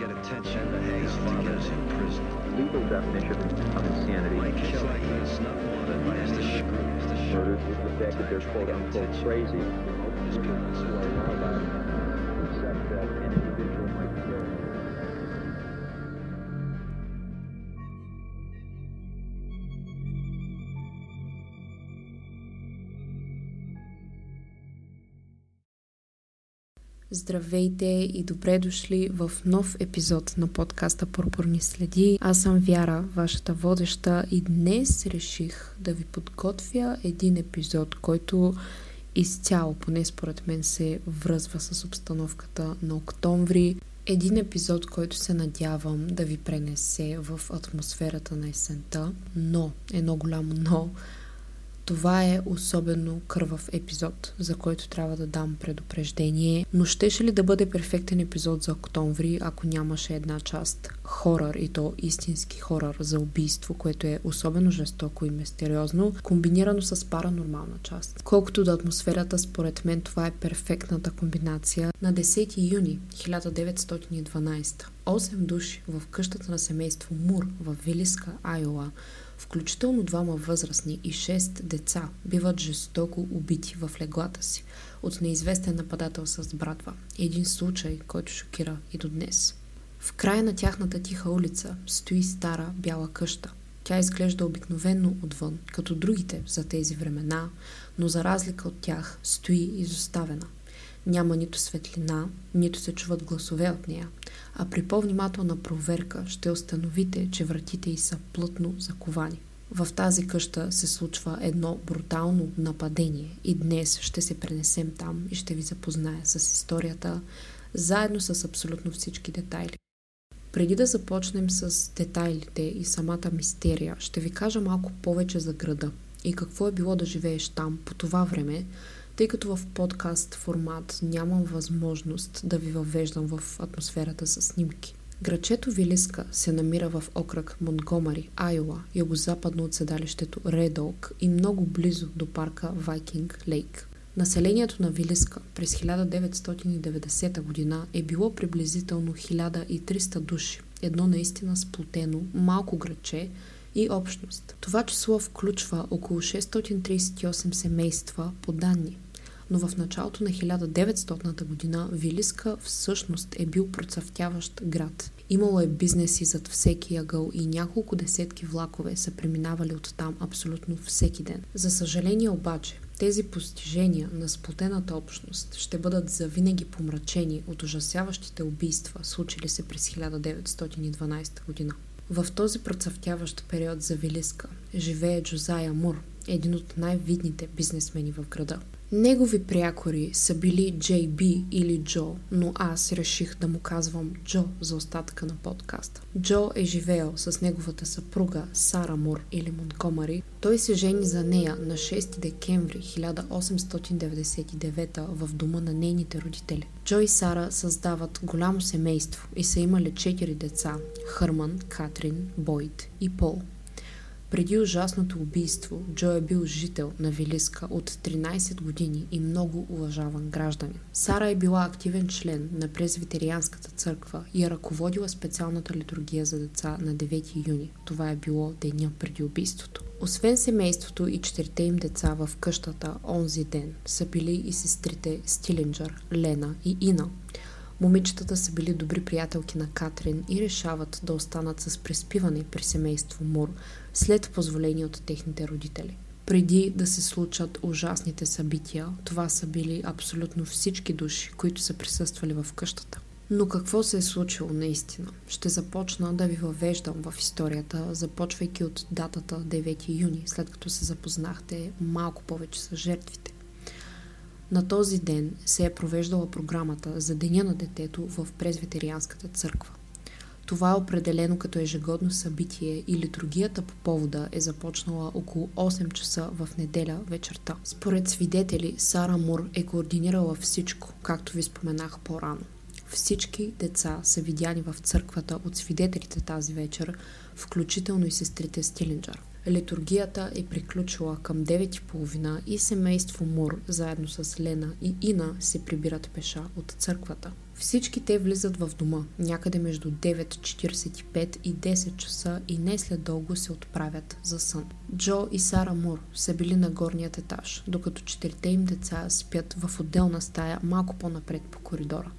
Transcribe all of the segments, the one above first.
Get attention, hang his father's in prison. legal definition of insanity. Mike Shelley is not wanted by his the Murder is the fact that they're quote unquote crazy. His parents are Здравейте и добре дошли в нов епизод на подкаста Пурпурни следи. Аз съм Вяра, вашата водеща и днес реших да ви подготвя един епизод, който изцяло, поне според мен, се връзва с обстановката на октомври. Един епизод, който се надявам да ви пренесе в атмосферата на есента, но, едно голямо но, това е особено кървав епизод, за който трябва да дам предупреждение. Но щеше ли да бъде перфектен епизод за октомври, ако нямаше една част хорър и то истински хорър за убийство, което е особено жестоко и мистериозно, комбинирано с паранормална част. Колкото до атмосферата, според мен това е перфектната комбинация. На 10 юни 1912 8 души в къщата на семейство Мур в Вилиска, Айола, включително двама възрастни и 6 деца, биват жестоко убити в леглата си от неизвестен нападател с братва. Един случай, който шокира и до днес. В края на тяхната тиха улица стои стара бяла къща. Тя изглежда обикновенно отвън, като другите за тези времена, но за разлика от тях стои изоставена. Няма нито светлина, нито се чуват гласове от нея, а при по-внимателна проверка ще установите, че вратите й са плътно заковани. В тази къща се случва едно брутално нападение и днес ще се пренесем там и ще ви запозная с историята, заедно с абсолютно всички детайли. Преди да започнем с детайлите и самата мистерия, ще ви кажа малко повече за града и какво е било да живееш там по това време, тъй като в подкаст формат нямам възможност да ви въвеждам в атмосферата с снимки. Грачето Вилиска се намира в окръг Монтгомари, Айола, югозападно от седалището Редолк и много близо до парка Вайкинг Лейк. Населението на Вилиска през 1990 година е било приблизително 1300 души. Едно наистина сплотено, малко граче и общност. Това число включва около 638 семейства по данни. Но в началото на 1900 година Вилиска всъщност е бил процъфтяващ град. Имало е бизнеси зад всеки ъгъл и няколко десетки влакове са преминавали от там абсолютно всеки ден. За съжаление обаче, тези постижения на сплотената общност ще бъдат завинаги помрачени от ужасяващите убийства, случили се през 1912 година. В този процъфтяващ период за Вилиска живее Джозая Мур, един от най-видните бизнесмени в града. Негови прякори са били Джей Би или Джо, но аз реших да му казвам Джо за остатъка на подкаста. Джо е живеел с неговата съпруга Сара Мур или Монткомари. Той се жени за нея на 6 декември 1899 в дома на нейните родители. Джо и Сара създават голямо семейство и са имали 4 деца – Хърман, Катрин, Бойд и Пол. Преди ужасното убийство, Джо е бил жител на Вилиска от 13 години и много уважаван гражданин. Сара е била активен член на презвитерианската църква и е ръководила специалната литургия за деца на 9 юни. Това е било деня преди убийството. Освен семейството и четирите им деца в къщата онзи ден са били и сестрите Стилинджър, Лена и Ина. Момичетата са били добри приятелки на Катрин и решават да останат с преспиване при семейство Мур след позволение от техните родители. Преди да се случат ужасните събития, това са били абсолютно всички души, които са присъствали в къщата. Но какво се е случило наистина? Ще започна да ви въвеждам в историята, започвайки от датата 9 юни, след като се запознахте малко повече с жертвите. На този ден се е провеждала програмата за Деня на детето в Презвитерианската църква. Това е определено като ежегодно събитие и литургията по повода е започнала около 8 часа в неделя вечерта. Според свидетели, Сара Мур е координирала всичко, както ви споменах по-рано. Всички деца са видяни в църквата от свидетелите тази вечер, включително и сестрите Стилинджър. Литургията е приключила към 9.30 и семейство Мур, заедно с Лена и Ина, се прибират пеша от църквата. Всички те влизат в дома, някъде между 9.45 и 10 часа и не след дълго се отправят за сън. Джо и Сара Мур са били на горният етаж, докато четирите им деца спят в отделна стая малко по-напред по коридора.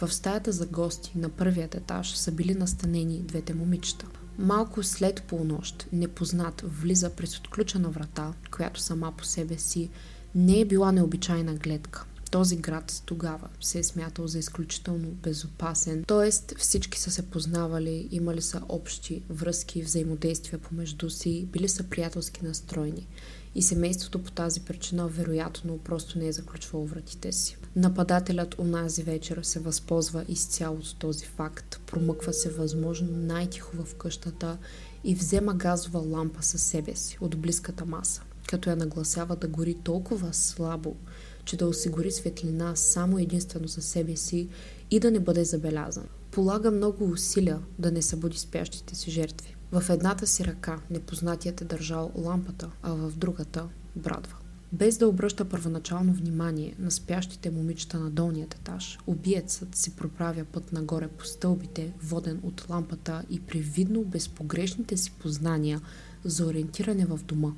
В стаята за гости на първият етаж са били настанени двете момичета. Малко след полунощ непознат влиза през отключена врата, която сама по себе си не е била необичайна гледка. Този град тогава се е смятал за изключително безопасен, т.е. всички са се познавали, имали са общи връзки, взаимодействия помежду си, били са приятелски настроени и семейството по тази причина вероятно просто не е заключвало вратите си. Нападателят онази вечер се възползва изцяло от този факт, промъква се възможно най-тихо в къщата и взема газова лампа със себе си от близката маса, като я нагласява да гори толкова слабо, че да осигури светлина само единствено за себе си и да не бъде забелязан. Полага много усилия да не събуди спящите си жертви. В едната си ръка непознатият е държал лампата, а в другата – брадва. Без да обръща първоначално внимание на спящите момичета на долният етаж, убиецът си проправя път нагоре по стълбите, воден от лампата и привидно безпогрешните си познания за ориентиране в дома.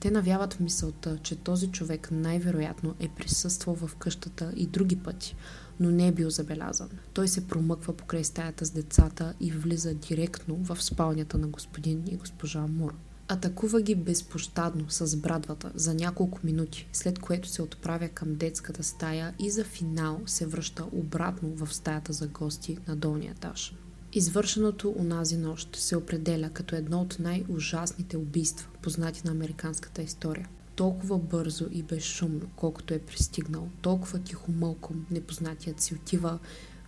Те навяват в мисълта, че този човек най-вероятно е присъствал в къщата и други пъти, но не е бил забелязан. Той се промъква покрай стаята с децата и влиза директно в спалнята на господин и госпожа Мур. Атакува ги безпощадно с брадвата за няколко минути, след което се отправя към детската стая и за финал се връща обратно в стаята за гости на долния етаж. Извършеното унази нощ се определя като едно от най-ужасните убийства, познати на американската история. Толкова бързо и безшумно, колкото е пристигнал, толкова тихомълком непознатият си отива,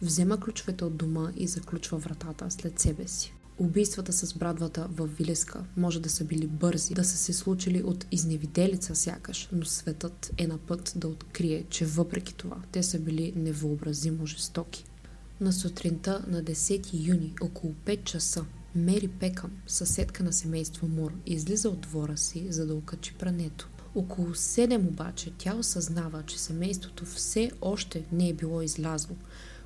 взема ключовете от дома и заключва вратата след себе си. Убийствата с брадвата в Вилеска може да са били бързи, да са се случили от изневиделица сякаш, но светът е на път да открие, че въпреки това те са били невъобразимо жестоки. На сутринта на 10 юни, около 5 часа, Мери Пекъм, съседка на семейство Мур, излиза от двора си, за да окачи прането. Около 7 обаче тя осъзнава, че семейството все още не е било излязло,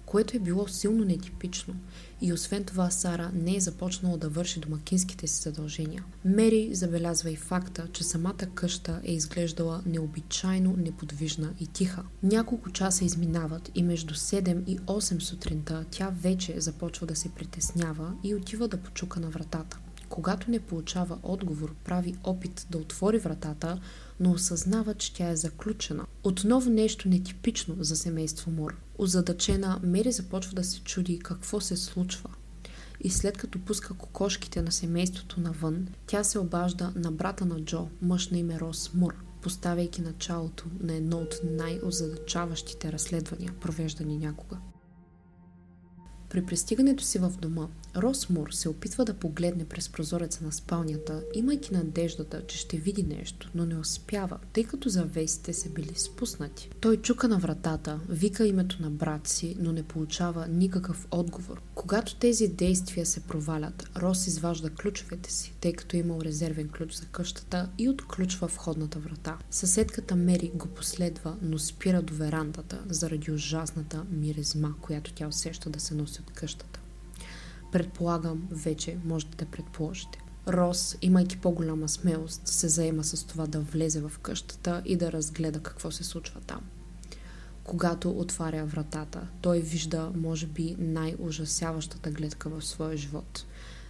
което е било силно нетипично и освен това Сара не е започнала да върши домакинските си задължения. Мери забелязва и факта, че самата къща е изглеждала необичайно неподвижна и тиха. Няколко часа изминават и между 7 и 8 сутринта тя вече започва да се притеснява и отива да почука на вратата. Когато не получава отговор, прави опит да отвори вратата, но осъзнава, че тя е заключена. Отново нещо нетипично за семейство Мур. Озадачена, Мери започва да се чуди какво се случва. И след като пуска кокошките на семейството навън, тя се обажда на брата на Джо, мъж на име Рос Мур, поставяйки началото на едно от най-озадачаващите разследвания, провеждани някога. При пристигането си в дома, Рос Мур се опитва да погледне през прозореца на спалнята, имайки надеждата, че ще види нещо, но не успява, тъй като завесите са били спуснати. Той чука на вратата, вика името на брат си, но не получава никакъв отговор. Когато тези действия се провалят, Рос изважда ключовете си, тъй като е имал резервен ключ за къщата и отключва входната врата. Съседката Мери го последва, но спира до верандата заради ужасната миризма, която тя усеща да се носи от къщата. Предполагам, вече можете да предположите. Рос, имайки по-голяма смелост, се заема с това да влезе в къщата и да разгледа какво се случва там. Когато отваря вратата, той вижда, може би, най-ужасяващата гледка в своя живот.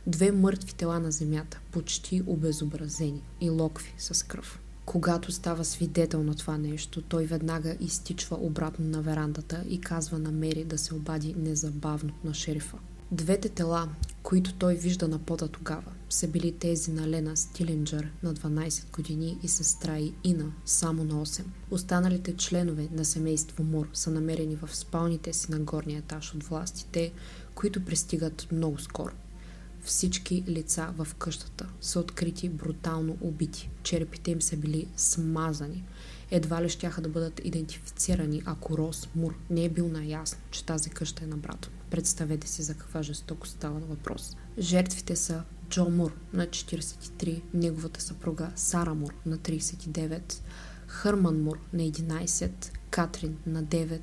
Две мъртви тела на земята, почти обезобразени и локви с кръв. Когато става свидетел на това нещо, той веднага изтичва обратно на верандата и казва на Мери да се обади незабавно на шерифа. Двете тела, които той вижда на пода тогава, са били тези на Лена Стилинджър на 12 години и сестра и Ина само на 8. Останалите членове на семейство Мур са намерени в спалните си на горния етаж от властите, които пристигат много скоро. Всички лица в къщата са открити брутално убити. Черепите им са били смазани. Едва ли щяха да бъдат идентифицирани, ако Рос Мур не е бил наясно, че тази къща е на брат. Представете си за каква жестоко става въпрос. Жертвите са Джо Мур на 43, неговата съпруга Сара Мур на 39, Хърман Мур на 11, Катрин на 9,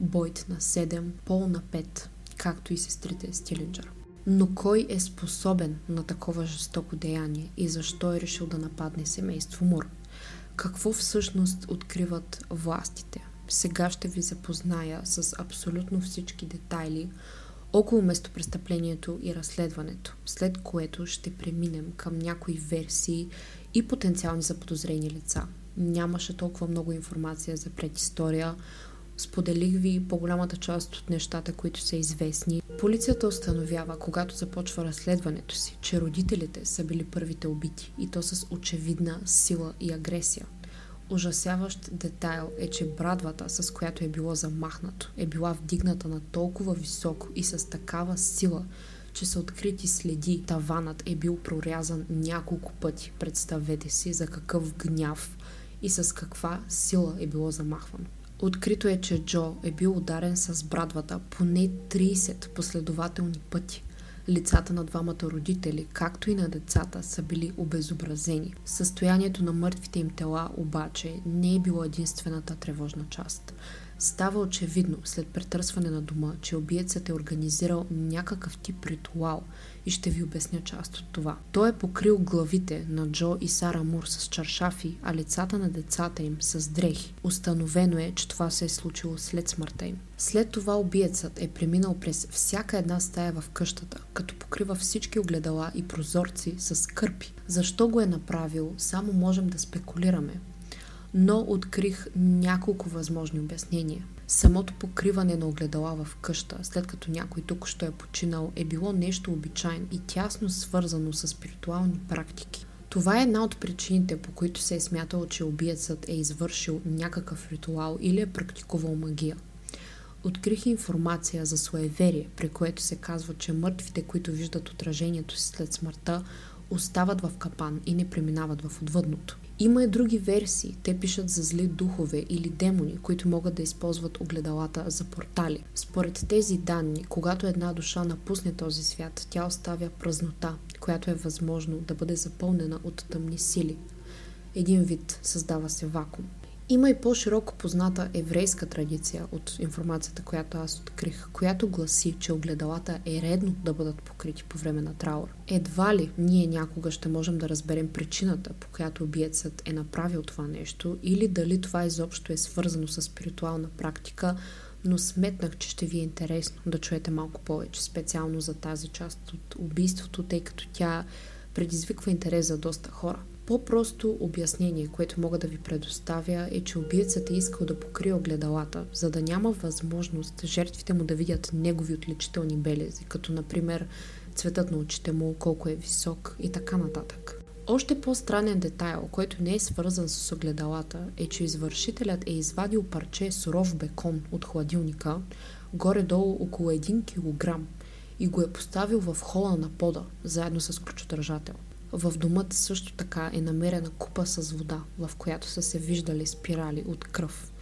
Бойт на 7, Пол на 5, както и сестрите Стилинджър. Но кой е способен на такова жестоко деяние и защо е решил да нападне семейство Мур? Какво всъщност откриват властите? Сега ще ви запозная с абсолютно всички детайли около местопрестъплението и разследването, след което ще преминем към някои версии и потенциални заподозрени лица. Нямаше толкова много информация за предистория, Споделих ви по-голямата част от нещата, които са известни. Полицията установява, когато започва разследването си, че родителите са били първите убити и то с очевидна сила и агресия. Ужасяващ детайл е, че брадвата, с която е било замахнато, е била вдигната на толкова високо и с такава сила, че са открити следи. Таванът е бил прорязан няколко пъти. Представете си за какъв гняв и с каква сила е било замахвано. Открито е, че Джо е бил ударен с брадвата поне 30 последователни пъти. Лицата на двамата родители, както и на децата, са били обезобразени. Състоянието на мъртвите им тела обаче не е било единствената тревожна част. Става очевидно след претърсване на дома, че убиецът е организирал някакъв тип ритуал и ще ви обясня част от това. Той е покрил главите на Джо и Сара Мур с чаршафи, а лицата на децата им с дрехи. Установено е, че това се е случило след смъртта им. След това убиецът е преминал през всяка една стая в къщата, като покрива всички огледала и прозорци с кърпи. Защо го е направил, само можем да спекулираме но открих няколко възможни обяснения. Самото покриване на огледала в къща, след като някой тук що е починал, е било нещо обичайно и тясно свързано с спиритуални практики. Това е една от причините, по които се е смятало, че убиецът е извършил някакъв ритуал или е практикувал магия. Открих информация за суеверие, при което се казва, че мъртвите, които виждат отражението си след смъртта, остават в капан и не преминават в отвъдното. Има и други версии. Те пишат за зли духове или демони, които могат да използват огледалата за портали. Според тези данни, когато една душа напусне този свят, тя оставя празнота, която е възможно да бъде запълнена от тъмни сили. Един вид създава се вакуум. Има и по-широко позната еврейска традиция от информацията, която аз открих, която гласи, че огледалата е редно да бъдат покрити по време на траур. Едва ли ние някога ще можем да разберем причината, по която убиецът е направил това нещо, или дали това изобщо е свързано с спиритуална практика, но сметнах, че ще ви е интересно да чуете малко повече, специално за тази част от убийството, тъй като тя предизвиква интерес за доста хора. По-просто обяснение, което мога да ви предоставя е, че убиецът е искал да покрие огледалата, за да няма възможност жертвите му да видят негови отличителни белези, като например цветът на очите му, колко е висок и така нататък. Още по-странен детайл, който не е свързан с огледалата, е, че извършителят е извадил парче суров бекон от хладилника, горе-долу около 1 кг и го е поставил в хола на пода, заедно с ключодържател. В домът също така е намерена купа с вода, в която са се виждали спирали от кръв.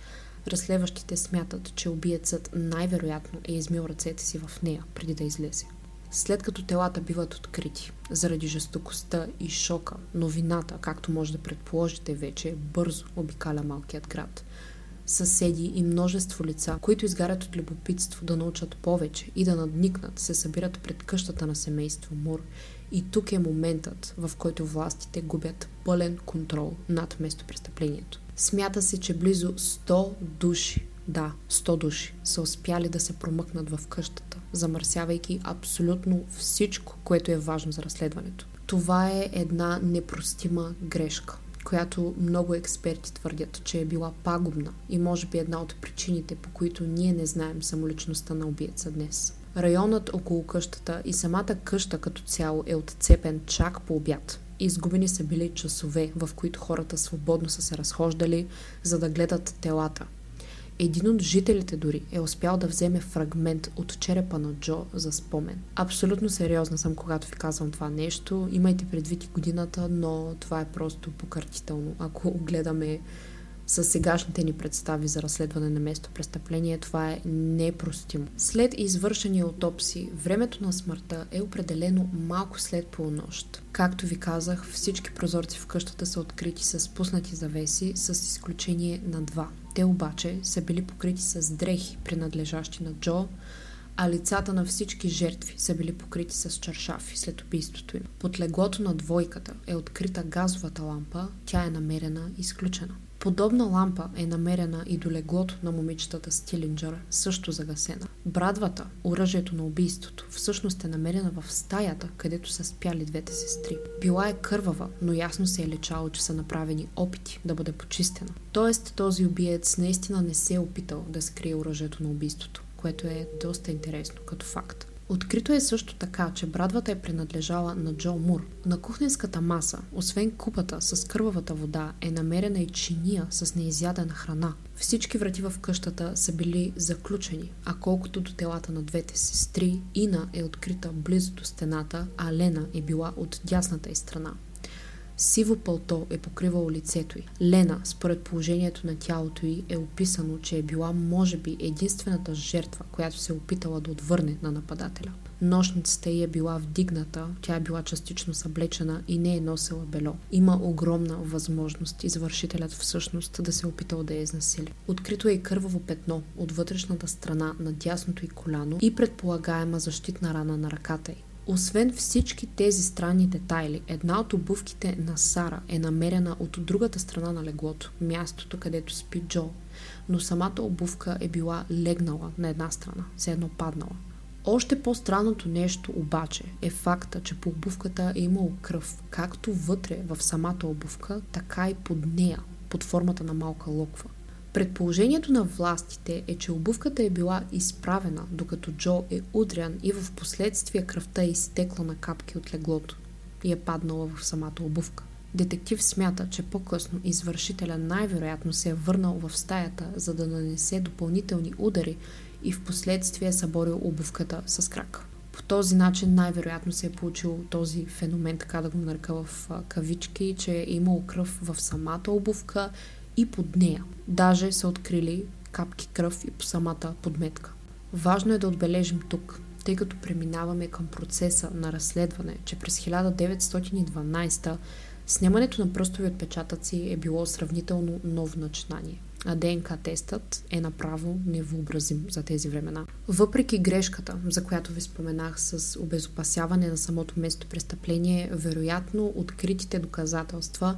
Разследващите смятат, че убиецът най-вероятно е измил ръцете си в нея преди да излезе. След като телата биват открити, заради жестокостта и шока, новината, както може да предположите вече, бързо обикаля малкият град. Съседи и множество лица, които изгарят от любопитство да научат повече и да надникнат, се събират пред къщата на семейство Мур. И тук е моментът, в който властите губят пълен контрол над местопрестъплението. Смята се, че близо 100 души, да, 100 души, са успяли да се промъкнат в къщата, замърсявайки абсолютно всичко, което е важно за разследването. Това е една непростима грешка, която много експерти твърдят, че е била пагубна и може би една от причините, по които ние не знаем самоличността на убиеца днес. Районът около къщата и самата къща като цяло е отцепен чак по обяд. Изгубени са били часове, в които хората свободно са се разхождали, за да гледат телата. Един от жителите дори е успял да вземе фрагмент от черепа на Джо за спомен. Абсолютно сериозна съм, когато ви казвам това нещо. Имайте предвид и годината, но това е просто покъртително. Ако гледаме с сегашните ни представи за разследване на место престъпление, това е непростимо. След извършени аутопси, времето на смъртта е определено малко след полунощ. Както ви казах, всички прозорци в къщата са открити с пуснати завеси, с изключение на два. Те обаче са били покрити с дрехи, принадлежащи на Джо, а лицата на всички жертви са били покрити с чаршафи след убийството им. Под леглото на двойката е открита газовата лампа, тя е намерена изключена. Подобна лампа е намерена и до леглото на момичетата Стилинджър, също загасена. Брадвата, оръжието на убийството, всъщност е намерена в стаята, където са спяли двете сестри. Била е кървава, но ясно се е лечало, че са направени опити да бъде почистена. Тоест този убиец наистина не се е опитал да скрие оръжието на убийството, което е доста интересно като факт. Открито е също така, че брадвата е принадлежала на Джо Мур. На кухненската маса, освен купата с кървавата вода, е намерена и чиния с неизядена храна. Всички врати в къщата са били заключени, а колкото до телата на двете сестри, Ина е открита близо до стената, а Лена е била от дясната й страна. Сиво пълто е покривало лицето й. Лена, според положението на тялото й, е описано, че е била може би единствената жертва, която се е опитала да отвърне на нападателя. Нощницата й е била вдигната, тя е била частично съблечена и не е носила бело. Има огромна възможност извършителят всъщност да се е опитал да я изнасили. Открито е и кърваво петно от вътрешната страна на дясното й коляно и предполагаема защитна рана на ръката й. Освен всички тези странни детайли, една от обувките на Сара е намерена от другата страна на леглото, мястото където спи Джо, но самата обувка е била легнала на една страна, се едно паднала. Още по-странното нещо обаче е факта, че по обувката е имало кръв, както вътре в самата обувка, така и под нея, под формата на малка локва. Предположението на властите е, че обувката е била изправена, докато Джо е удрян и в последствие кръвта е изтекла на капки от леглото и е паднала в самата обувка. Детектив смята, че по-късно извършителя най-вероятно се е върнал в стаята, за да нанесе допълнителни удари и в последствие е съборил обувката с крак. По този начин най-вероятно се е получил този феномен, така да го нарека в кавички, че е имал кръв в самата обувка и под нея. Даже са открили капки кръв и по самата подметка. Важно е да отбележим тук, тъй като преминаваме към процеса на разследване, че през 1912 снимането на пръстови отпечатъци е било сравнително ново начинание а ДНК тестът е направо невообразим за тези времена. Въпреки грешката, за която ви споменах с обезопасяване на самото место престъпление, вероятно откритите доказателства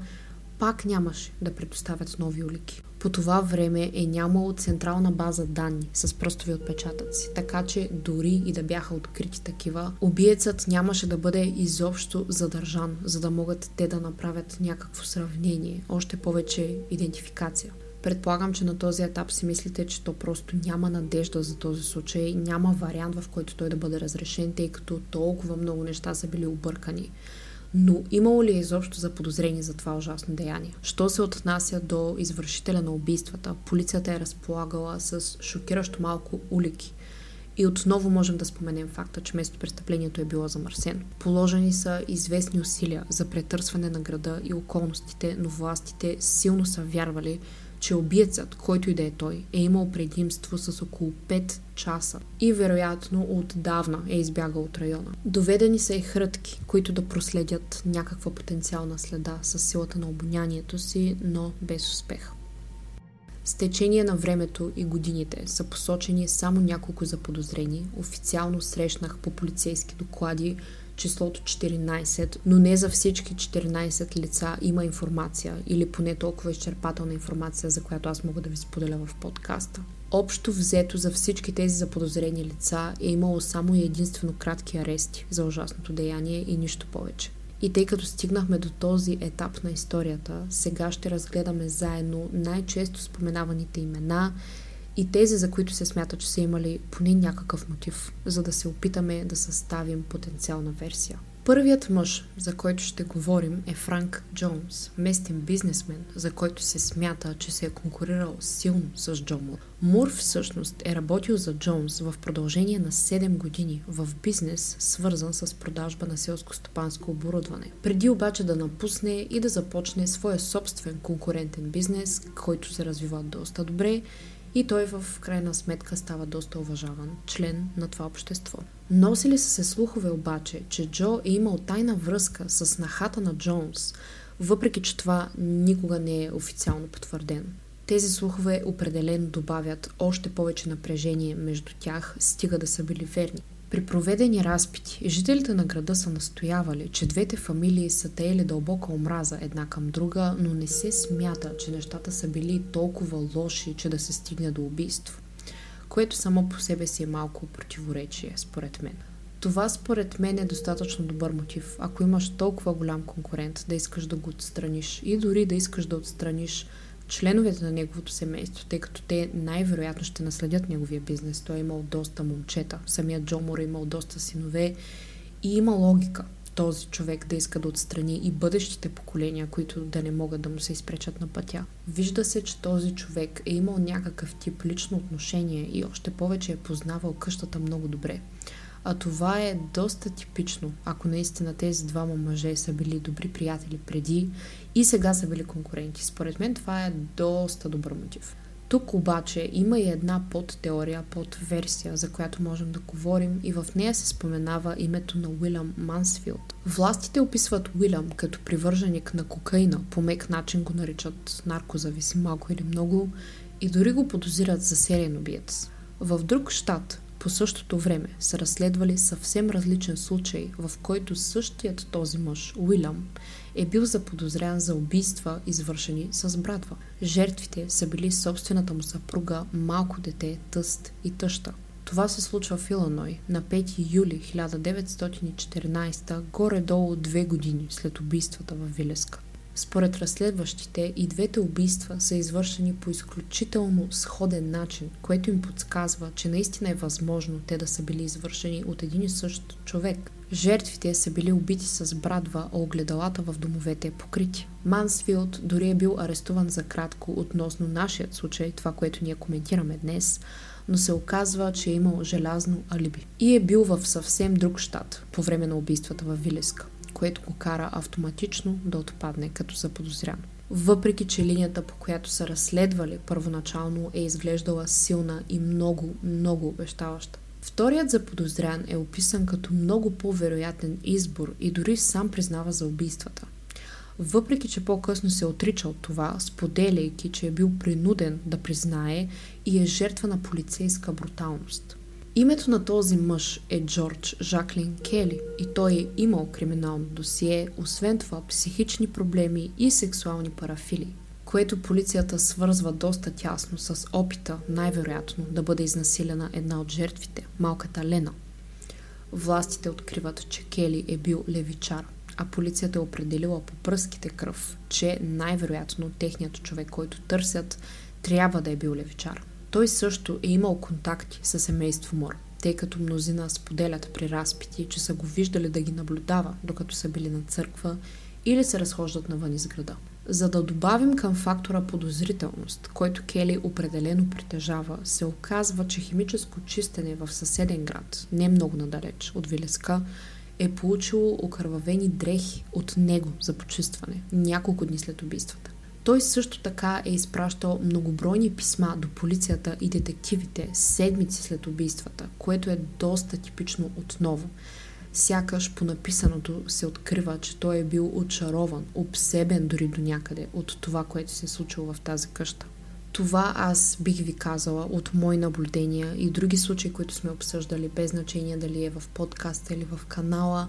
пак нямаше да предоставят нови улики. По това време е нямало централна база данни с пръстови отпечатъци, така че дори и да бяха открити такива, убиецът нямаше да бъде изобщо задържан, за да могат те да направят някакво сравнение, още повече идентификация. Предполагам, че на този етап си мислите, че то просто няма надежда за този случай, няма вариант в който той да бъде разрешен, тъй като толкова много неща са били объркани. Но имало ли е изобщо за подозрение за това ужасно деяние? Що се отнася до извършителя на убийствата, полицията е разполагала с шокиращо малко улики. И отново можем да споменем факта, че место престъплението е било замърсено. Положени са известни усилия за претърсване на града и околностите, но властите силно са вярвали, че обиецът, който и да е той, е имал предимство с около 5 часа и вероятно отдавна е избягал от района. Доведени са и хрътки, които да проследят някаква потенциална следа с силата на обонянието си, но без успех. С течение на времето и годините са посочени само няколко заподозрени. Официално срещнах по полицейски доклади числото 14, но не за всички 14 лица има информация или поне толкова изчерпателна информация, за която аз мога да ви споделя в подкаста. Общо взето за всички тези заподозрени лица е имало само и единствено кратки арести за ужасното деяние и нищо повече. И тъй като стигнахме до този етап на историята, сега ще разгледаме заедно най-често споменаваните имена и тези, за които се смята, че са имали поне някакъв мотив, за да се опитаме да съставим потенциална версия. Първият мъж, за който ще говорим, е Франк Джонс, местен бизнесмен, за който се смята, че се е конкурирал силно с Джон Мур. Мур всъщност е работил за Джонс в продължение на 7 години в бизнес, свързан с продажба на селско-стопанско оборудване. Преди обаче да напусне и да започне своя собствен конкурентен бизнес, който се развива доста добре и той в крайна сметка става доста уважаван член на това общество. Носили са се слухове обаче, че Джо е имал тайна връзка с нахата на Джонс, въпреки че това никога не е официално потвърдено. Тези слухове определено добавят още повече напрежение между тях, стига да са били верни. При проведени разпити, жителите на града са настоявали, че двете фамилии са теели дълбока омраза една към друга, но не се смята, че нещата са били толкова лоши, че да се стигне до убийство. Което само по себе си е малко противоречие, според мен. Това според мен е достатъчно добър мотив, ако имаш толкова голям конкурент, да искаш да го отстраниш и дори да искаш да отстраниш членовете на неговото семейство, тъй като те най-вероятно ще наследят неговия бизнес. Той е имал доста момчета. Самият Джо Мур е имал доста синове и има логика този човек да иска да отстрани и бъдещите поколения, които да не могат да му се изпречат на пътя. Вижда се, че този човек е имал някакъв тип лично отношение и още повече е познавал къщата много добре. А това е доста типично, ако наистина тези двама мъже са били добри приятели преди и сега са били конкуренти. Според мен това е доста добър мотив. Тук обаче има и една подтеория, подверсия, за която можем да говорим и в нея се споменава името на Уилям Мансфилд. Властите описват Уилям като привърженик на кокаина, по мек начин го наричат наркозависим малко или много и дори го подозират за сериен убиец. В друг щат, по същото време са разследвали съвсем различен случай, в който същият този мъж, Уилям, е бил заподозрян за убийства, извършени с братва. Жертвите са били собствената му съпруга, малко дете, тъст и тъща. Това се случва в Иланой на 5 юли 1914, горе-долу две години след убийствата в Вилеска. Според разследващите, и двете убийства са извършени по изключително сходен начин, което им подсказва, че наистина е възможно те да са били извършени от един и същ човек. Жертвите са били убити с брадва, а огледалата в домовете е покрити. Мансфилд дори е бил арестуван за кратко относно нашият случай, това, което ние коментираме днес, но се оказва, че е имал желязно алиби. И е бил в съвсем друг щат по време на убийствата в Вилиска което го кара автоматично да отпадне като заподозрян. Въпреки, че линията, по която са разследвали първоначално е изглеждала силна и много, много обещаваща. Вторият заподозрян е описан като много по-вероятен избор и дори сам признава за убийствата. Въпреки, че по-късно се е отричал това, споделяйки, че е бил принуден да признае и е жертва на полицейска бруталност. Името на този мъж е Джордж Жаклин Кели и той е имал криминално досие, освен това психични проблеми и сексуални парафили, което полицията свързва доста тясно с опита, най-вероятно, да бъде изнасилена една от жертвите, малката Лена. Властите откриват, че Кели е бил левичар, а полицията е определила по пръските кръв, че най-вероятно техният човек, който търсят, трябва да е бил левичар. Той също е имал контакти с семейство Мор, тъй като мнозина споделят при разпити, че са го виждали да ги наблюдава, докато са били на църква или се разхождат навън из града. За да добавим към фактора подозрителност, който Кели определено притежава, се оказва, че химическо чистене в съседен град, не много надалеч от Вилеска, е получило окървавени дрехи от него за почистване няколко дни след убийствата. Той също така е изпращал многобройни писма до полицията и детективите седмици след убийствата, което е доста типично отново. Сякаш по написаното се открива, че той е бил очарован, обсебен дори до някъде от това, което се е случило в тази къща. Това аз бих ви казала от мои наблюдения и други случаи, които сме обсъждали, без значение дали е в подкаста или в канала,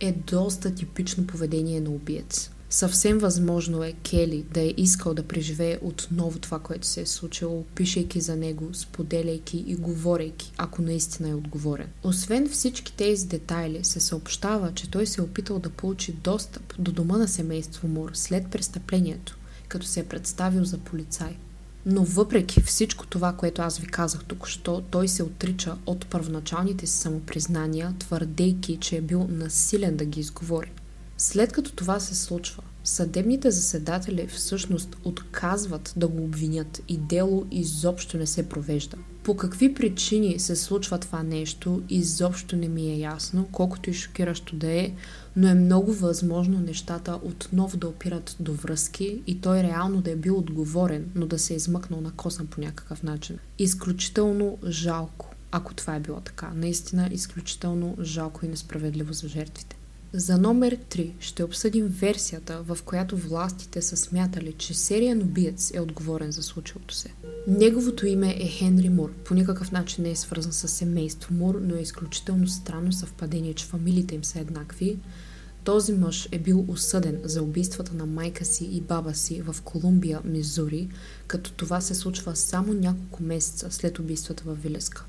е доста типично поведение на убиец. Съвсем възможно е Кели да е искал да преживее отново това, което се е случило, пишейки за него, споделяйки и говорейки, ако наистина е отговорен. Освен всички тези детайли, се съобщава, че той се е опитал да получи достъп до дома на семейство Мур след престъплението, като се е представил за полицай. Но въпреки всичко това, което аз ви казах току-що, той се отрича от първоначалните си самопризнания, твърдейки, че е бил насилен да ги изговори. След като това се случва, съдебните заседатели всъщност отказват да го обвинят и дело изобщо не се провежда. По какви причини се случва това нещо, изобщо не ми е ясно, колкото и шокиращо да е, но е много възможно нещата отново да опират до връзки и той реално да е бил отговорен, но да се е измъкнал на косъм по някакъв начин. Изключително жалко, ако това е било така. Наистина изключително жалко и несправедливо за жертвите. За номер 3 ще обсъдим версията, в която властите са смятали, че сериен убиец е отговорен за случилото се. Неговото име е Хенри Мур. По никакъв начин не е свързан с семейство Мур, но е изключително странно съвпадение, че фамилиите им са еднакви. Този мъж е бил осъден за убийствата на майка си и баба си в Колумбия, Мизури, като това се случва само няколко месеца след убийствата в Вилеска.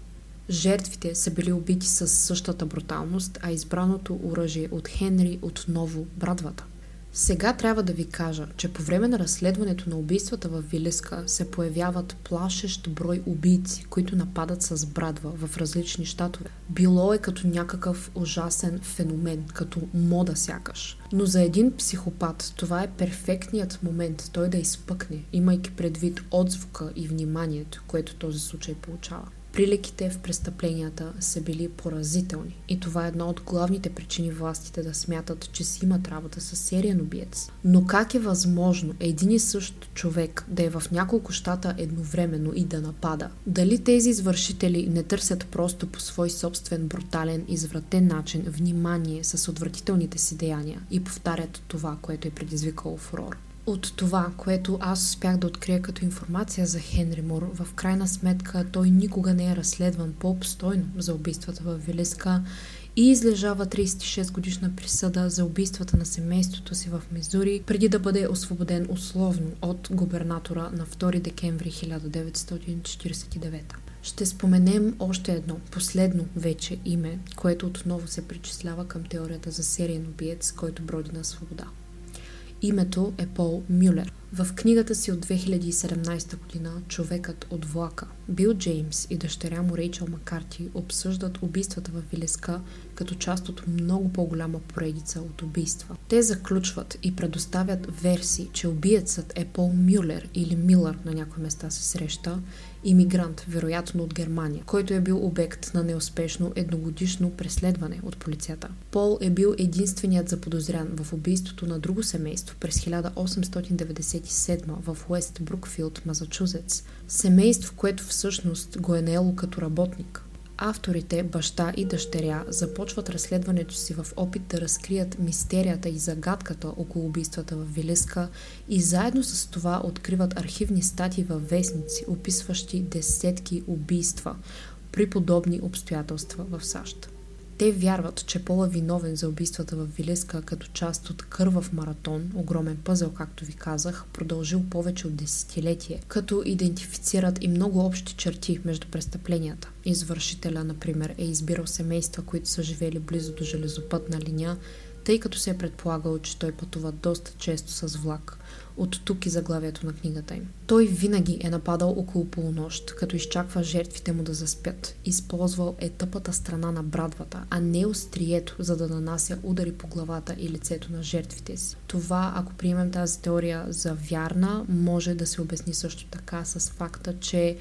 Жертвите са били убити с същата бруталност, а избраното оръжие от Хенри отново брадвата. Сега трябва да ви кажа, че по време на разследването на убийствата в Вилеска се появяват плашещ брой убийци, които нападат с брадва в различни щатове. Било е като някакъв ужасен феномен, като мода сякаш. Но за един психопат това е перфектният момент той да изпъкне, имайки предвид отзвука и вниманието, което този случай получава. Приликите в престъпленията са били поразителни и това е една от главните причини властите да смятат, че си имат работа с сериен убиец. Но как е възможно един и същ човек да е в няколко щата едновременно и да напада? Дали тези извършители не търсят просто по свой собствен брутален, извратен начин внимание с отвратителните си деяния и повтарят това, което е предизвикало фурор? От това, което аз успях да открия като информация за Хенри Мур, в крайна сметка той никога не е разследван по-обстойно за убийствата в Вилиска и излежава 36 годишна присъда за убийствата на семейството си в Мизури, преди да бъде освободен условно от губернатора на 2 декември 1949. Ще споменем още едно, последно вече име, което отново се причислява към теорията за сериен убиец, който броди на свобода. Името е Пол Мюлер. В книгата си от 2017 година «Човекът от влака» Бил Джеймс и дъщеря му Рейчел Макарти обсъждат убийствата в Вилеска като част от много по-голяма поредица от убийства. Те заключват и предоставят версии, че убиецът е Пол Мюлер или Милър на някои места се среща иммигрант, вероятно от Германия, който е бил обект на неуспешно едногодишно преследване от полицията. Пол е бил единственият заподозрян в убийството на друго семейство през 1897 в Уест Брукфилд, Масачузетс. Семейство, което всъщност го е наело като работник. Авторите, баща и дъщеря, започват разследването си в опит да разкрият мистерията и загадката около убийствата в Вилеска и заедно с това откриват архивни статии във вестници, описващи десетки убийства при подобни обстоятелства в САЩ. Те вярват, че Пол е виновен за убийствата в Вилеска като част от кървав маратон, огромен пъзел, както ви казах, продължил повече от десетилетие, като идентифицират и много общи черти между престъпленията. Извършителя, например, е избирал семейства, които са живели близо до железопътна линия, тъй като се е предполагало, че той пътува доста често с влак. От тук и заглавието на книгата им. Той винаги е нападал около полунощ, като изчаква жертвите му да заспят. Използвал е тъпата страна на брадвата, а не острието, за да нанася удари по главата и лицето на жертвите си. Това, ако приемем тази теория за вярна, може да се обясни също така с факта, че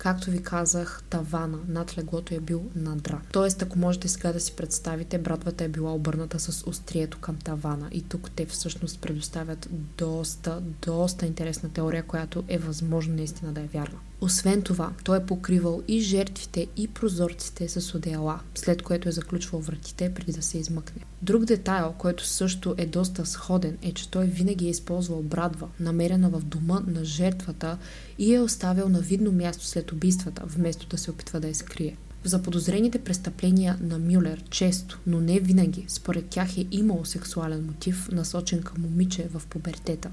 Както ви казах, тавана над леглото е бил надра. Тоест, ако можете сега да си представите, братвата е била обърната с острието към тавана. И тук те всъщност предоставят доста, доста интересна теория, която е възможно наистина да е вярна. Освен това, той е покривал и жертвите, и прозорците с одеяла, след което е заключвал вратите преди да се измъкне. Друг детайл, който също е доста сходен, е, че той винаги е използвал брадва, намерена в дома на жертвата и е оставил на видно място след убийствата, вместо да се опитва да я скрие. В заподозрените престъпления на Мюлер често, но не винаги, според тях е имал сексуален мотив, насочен към момиче в пубертета,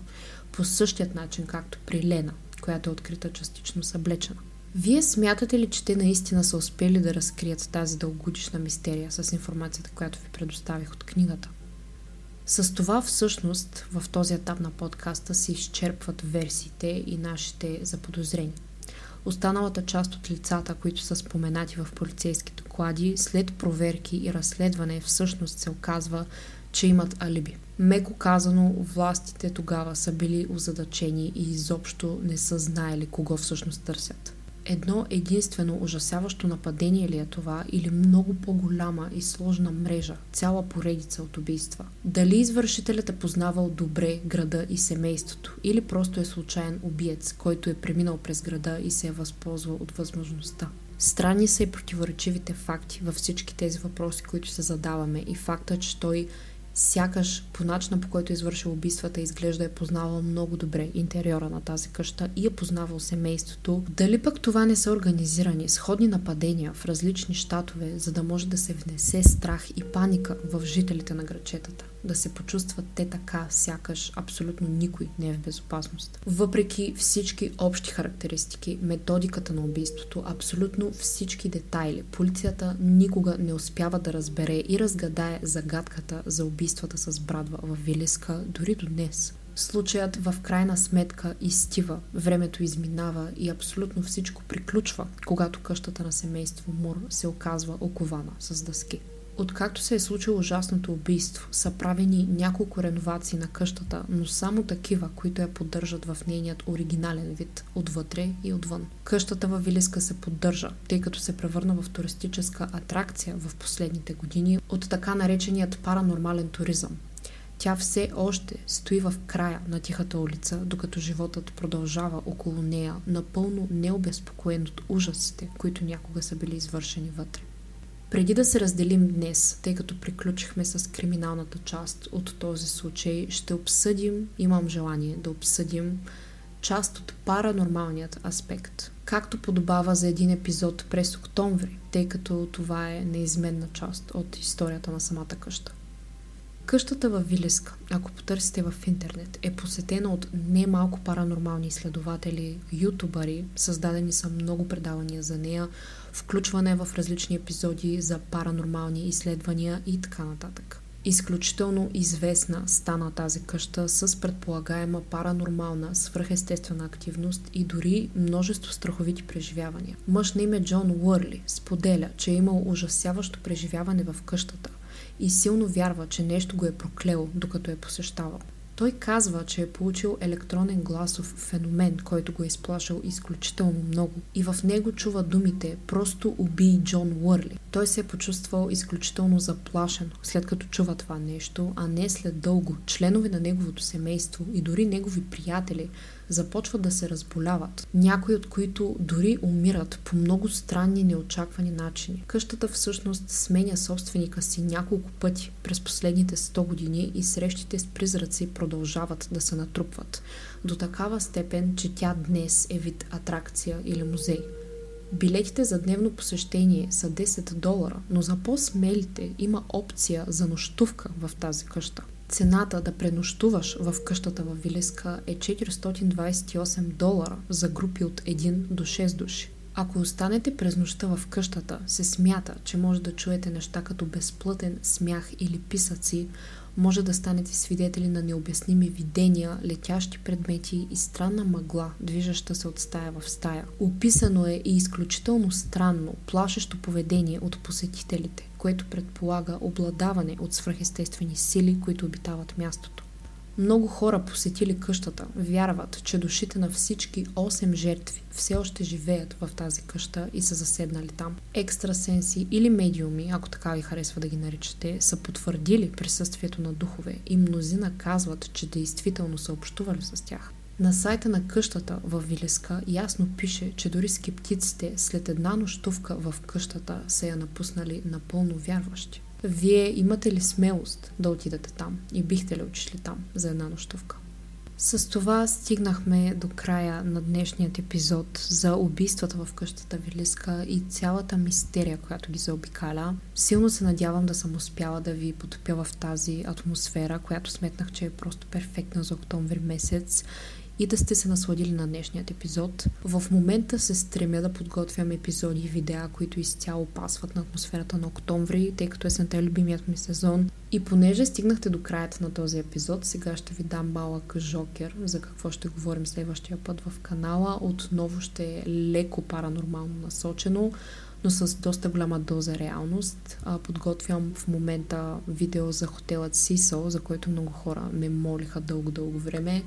по същият начин както при Лена, която е открита частично съблечена. Вие смятате ли, че те наистина са успели да разкрият тази дългогодишна мистерия с информацията, която ви предоставих от книгата? С това всъщност в този етап на подкаста се изчерпват версиите и нашите заподозрения. Останалата част от лицата, които са споменати в полицейски доклади, след проверки и разследване всъщност се оказва, че имат алиби. Меко казано, властите тогава са били озадачени и изобщо не са знаели кого всъщност търсят. Едно единствено ужасяващо нападение ли е това или много по-голяма и сложна мрежа, цяла поредица от убийства? Дали извършителят е познавал добре града и семейството или просто е случайен убиец, който е преминал през града и се е възползвал от възможността? Странни са и противоречивите факти във всички тези въпроси, които се задаваме и факта, че той сякаш по начина по който е извършил убийствата изглежда е познавал много добре интериора на тази къща и е познавал семейството. Дали пък това не са организирани сходни нападения в различни щатове, за да може да се внесе страх и паника в жителите на грачетата? Да се почувстват те така, сякаш абсолютно никой не е в безопасност. Въпреки всички общи характеристики, методиката на убийството, абсолютно всички детайли, полицията никога не успява да разбере и разгадае загадката за убийствата с Брадва в Вилиска дори до днес. Случаят в крайна сметка изстива, времето изминава и абсолютно всичко приключва, когато къщата на семейство Мур се оказва окована с дъски. Откакто се е случило ужасното убийство, са правени няколко реновации на къщата, но само такива, които я поддържат в нейният оригинален вид, отвътре и отвън. Къщата във Вилиска се поддържа, тъй като се превърна в туристическа атракция в последните години от така нареченият паранормален туризъм. Тя все още стои в края на тихата улица, докато животът продължава около нея, напълно необезпокоен от ужасите, които някога са били извършени вътре. Преди да се разделим днес, тъй като приключихме с криминалната част от този случай, ще обсъдим, имам желание да обсъдим част от паранормалният аспект. Както подобава за един епизод през октомври, тъй като това е неизменна част от историята на самата къща. Къщата във Вилеска, ако потърсите в интернет, е посетена от немалко паранормални изследователи, ютубъри, създадени са много предавания за нея, включване в различни епизоди за паранормални изследвания и така нататък. Изключително известна стана тази къща с предполагаема паранормална, свръхестествена активност и дори множество страховити преживявания. Мъж на име Джон Уърли споделя, че е имал ужасяващо преживяване в къщата и силно вярва, че нещо го е проклело, докато е посещавал. Той казва, че е получил електронен гласов феномен, който го е изплашал изключително много и в него чува думите «Просто убий Джон Уърли». Той се е почувствал изключително заплашен, след като чува това нещо, а не след дълго. Членове на неговото семейство и дори негови приятели започват да се разболяват, някои от които дори умират по много странни неочаквани начини. Къщата всъщност сменя собственика си няколко пъти през последните 100 години и срещите с призраци продължават да се натрупват до такава степен, че тя днес е вид атракция или музей. Билетите за дневно посещение са 10 долара, но за по-смелите има опция за нощувка в тази къща. Цената да пренощуваш в къщата в Вилеска е 428 долара за групи от 1 до 6 души. Ако останете през нощта в къщата, се смята, че може да чуете неща като безплътен смях или писъци, може да станете свидетели на необясними видения, летящи предмети и странна мъгла, движеща се от стая в стая. Описано е и изключително странно, плашещо поведение от посетителите, което предполага обладаване от свръхестествени сили, които обитават мястото. Много хора посетили къщата вярват, че душите на всички 8 жертви все още живеят в тази къща и са заседнали там. Екстрасенси или медиуми, ако така ви харесва да ги наричате, са потвърдили присъствието на духове и мнозина казват, че действително са общували с тях. На сайта на къщата в Вилеска ясно пише, че дори скептиците след една нощувка в къщата са я напуснали напълно вярващи. Вие имате ли смелост да отидете там и бихте ли отишли там за една нощувка? С това стигнахме до края на днешният епизод за убийствата в къщата Вилиска и цялата мистерия, която ги заобикаля. Силно се надявам да съм успяла да ви потопя в тази атмосфера, която сметнах, че е просто перфектна за октомври месец и да сте се насладили на днешният епизод. В момента се стремя да подготвям епизоди и видеа, които изцяло пасват на атмосферата на октомври, тъй като есента е любимият ми сезон. И понеже стигнахте до краята на този епизод, сега ще ви дам малък жокер, за какво ще говорим следващия път в канала. Отново ще е леко паранормално насочено, но с доста голяма доза реалност. подготвям в момента видео за хотелът Сисо, за който много хора ме молиха дълго-дълго време.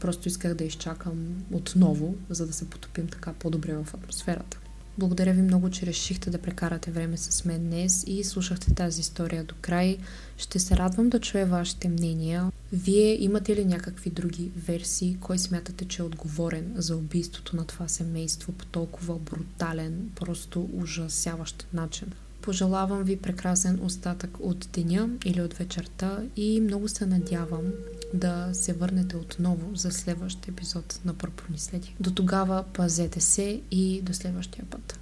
Просто исках да изчакам отново, за да се потопим така по-добре в атмосферата. Благодаря ви много, че решихте да прекарате време с мен днес и слушахте тази история до край. Ще се радвам да чуя вашите мнения. Вие имате ли някакви други версии? Кой смятате, че е отговорен за убийството на това семейство по толкова брутален, просто ужасяващ начин? Пожелавам ви прекрасен остатък от деня или от вечерта и много се надявам да се върнете отново за следващия епизод на Пърпорни следи. До тогава пазете се и до следващия път.